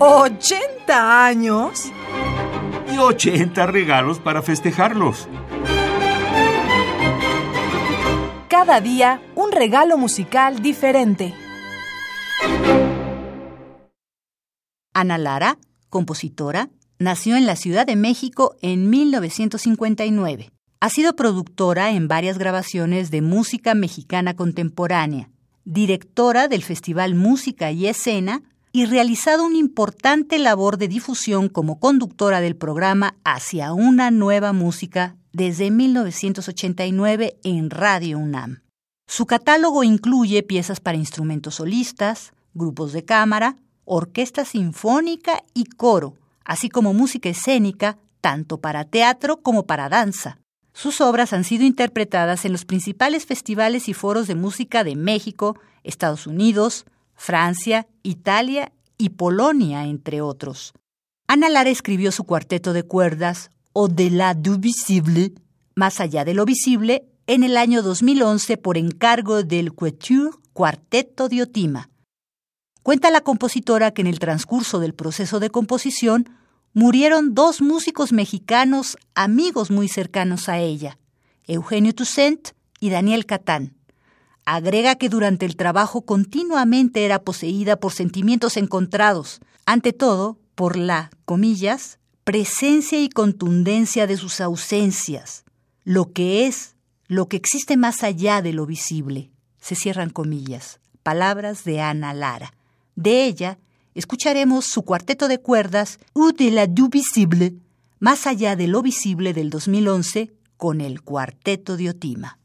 ¿80 años? Y 80 regalos para festejarlos. Cada día un regalo musical diferente. Ana Lara, compositora, nació en la Ciudad de México en 1959. Ha sido productora en varias grabaciones de música mexicana contemporánea, directora del Festival Música y Escena y realizado una importante labor de difusión como conductora del programa Hacia una nueva música desde 1989 en Radio UNAM. Su catálogo incluye piezas para instrumentos solistas, grupos de cámara, orquesta sinfónica y coro, así como música escénica, tanto para teatro como para danza. Sus obras han sido interpretadas en los principales festivales y foros de música de México, Estados Unidos, Francia, Italia y Polonia, entre otros. Ana Lara escribió su cuarteto de cuerdas Au-delà du visible, más allá de lo visible, en el año 2011 por encargo del Quatuor Cuarteto de Otima. Cuenta la compositora que en el transcurso del proceso de composición murieron dos músicos mexicanos amigos muy cercanos a ella, Eugenio Toussaint y Daniel Catán. Agrega que durante el trabajo continuamente era poseída por sentimientos encontrados, ante todo por la, comillas, presencia y contundencia de sus ausencias, lo que es, lo que existe más allá de lo visible. Se cierran comillas. Palabras de Ana Lara. De ella escucharemos su cuarteto de cuerdas Ou de la du visible, más allá de lo visible del 2011, con el cuarteto de Otima.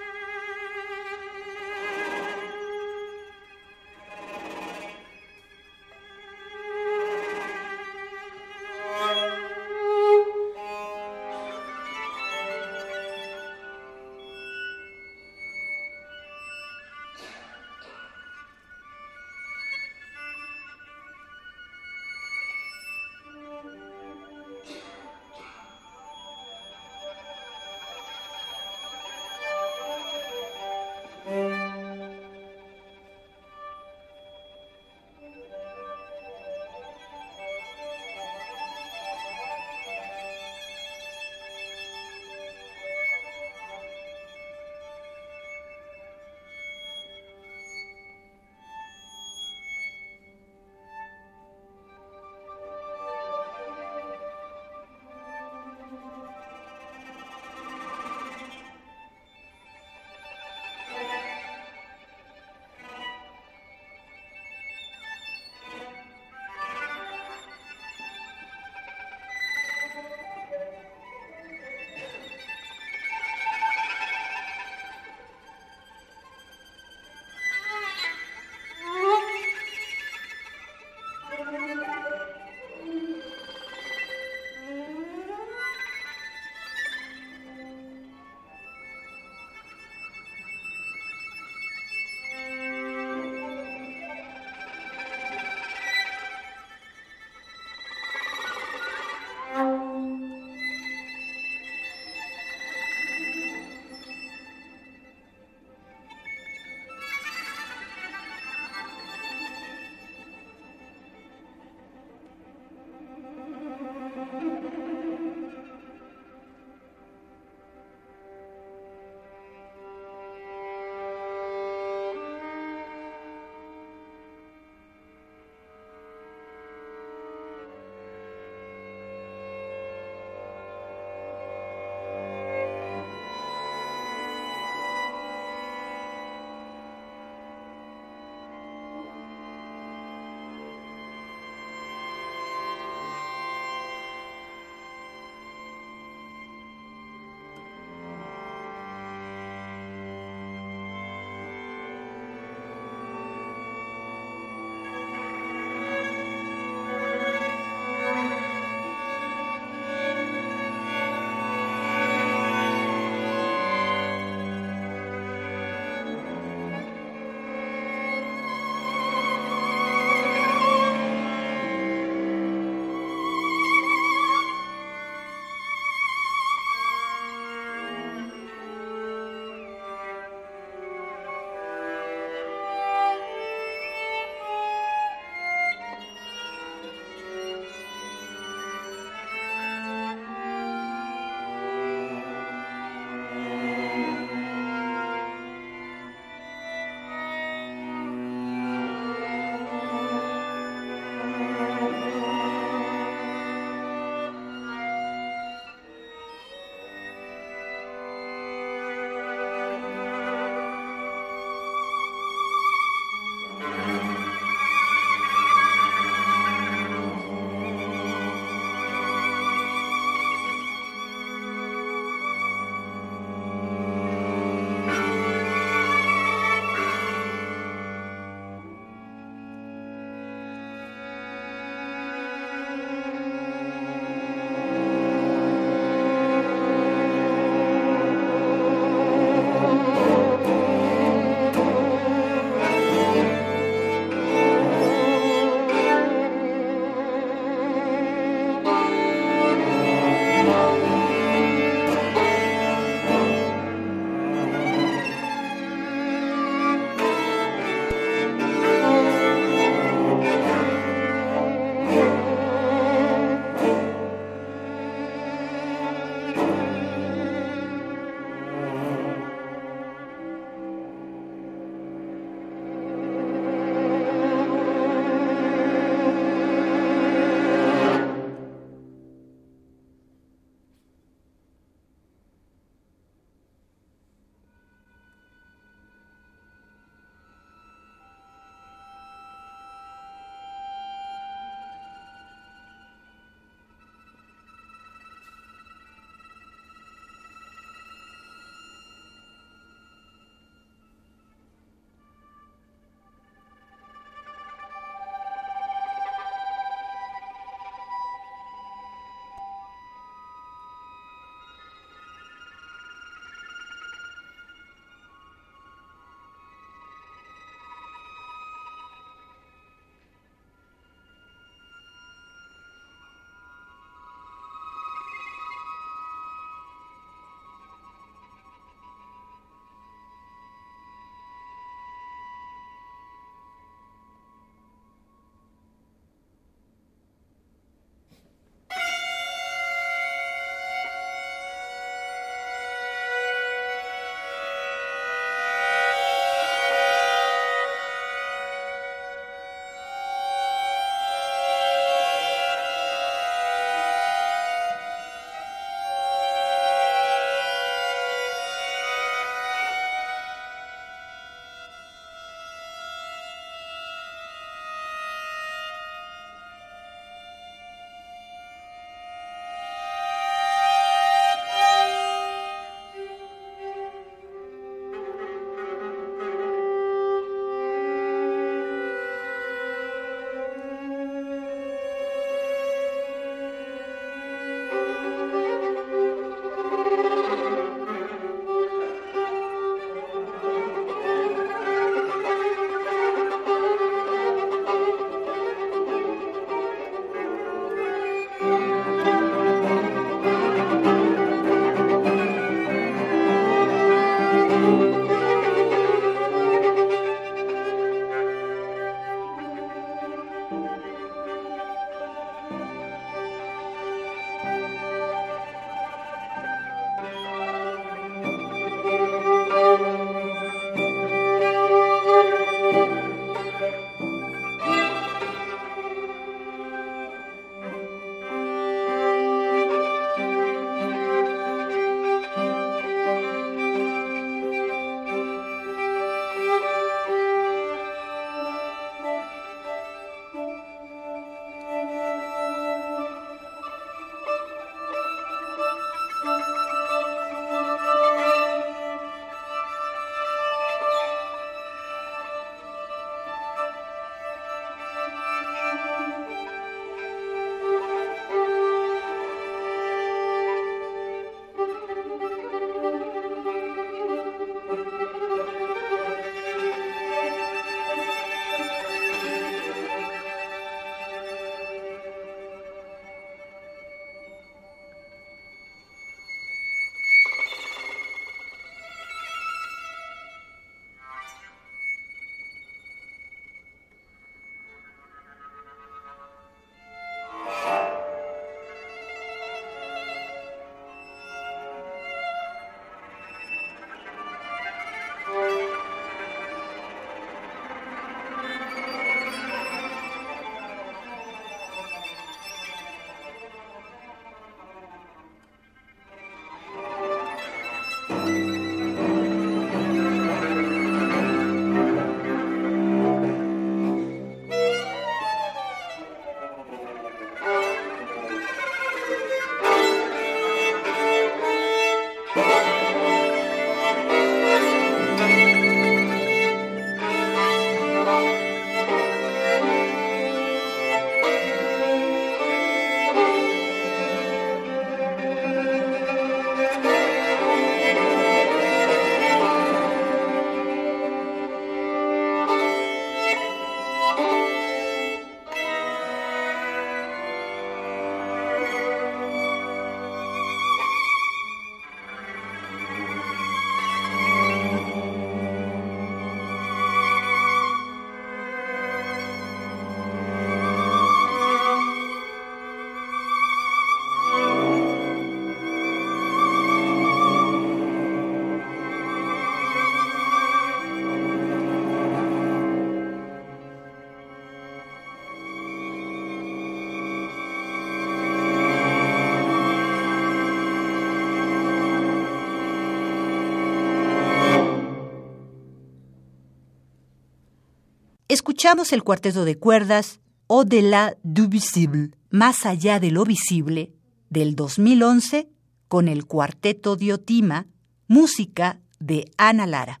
Escuchamos el cuarteto de cuerdas Au-delà du visible, más allá de lo visible, del 2011 con el cuarteto Diotima, música de Ana Lara,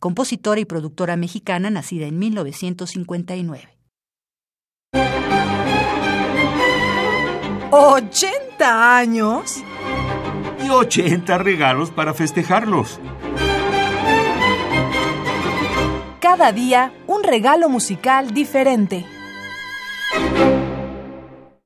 compositora y productora mexicana nacida en 1959. ¿80 años? Y 80 regalos para festejarlos. Cada día un regalo musical diferente.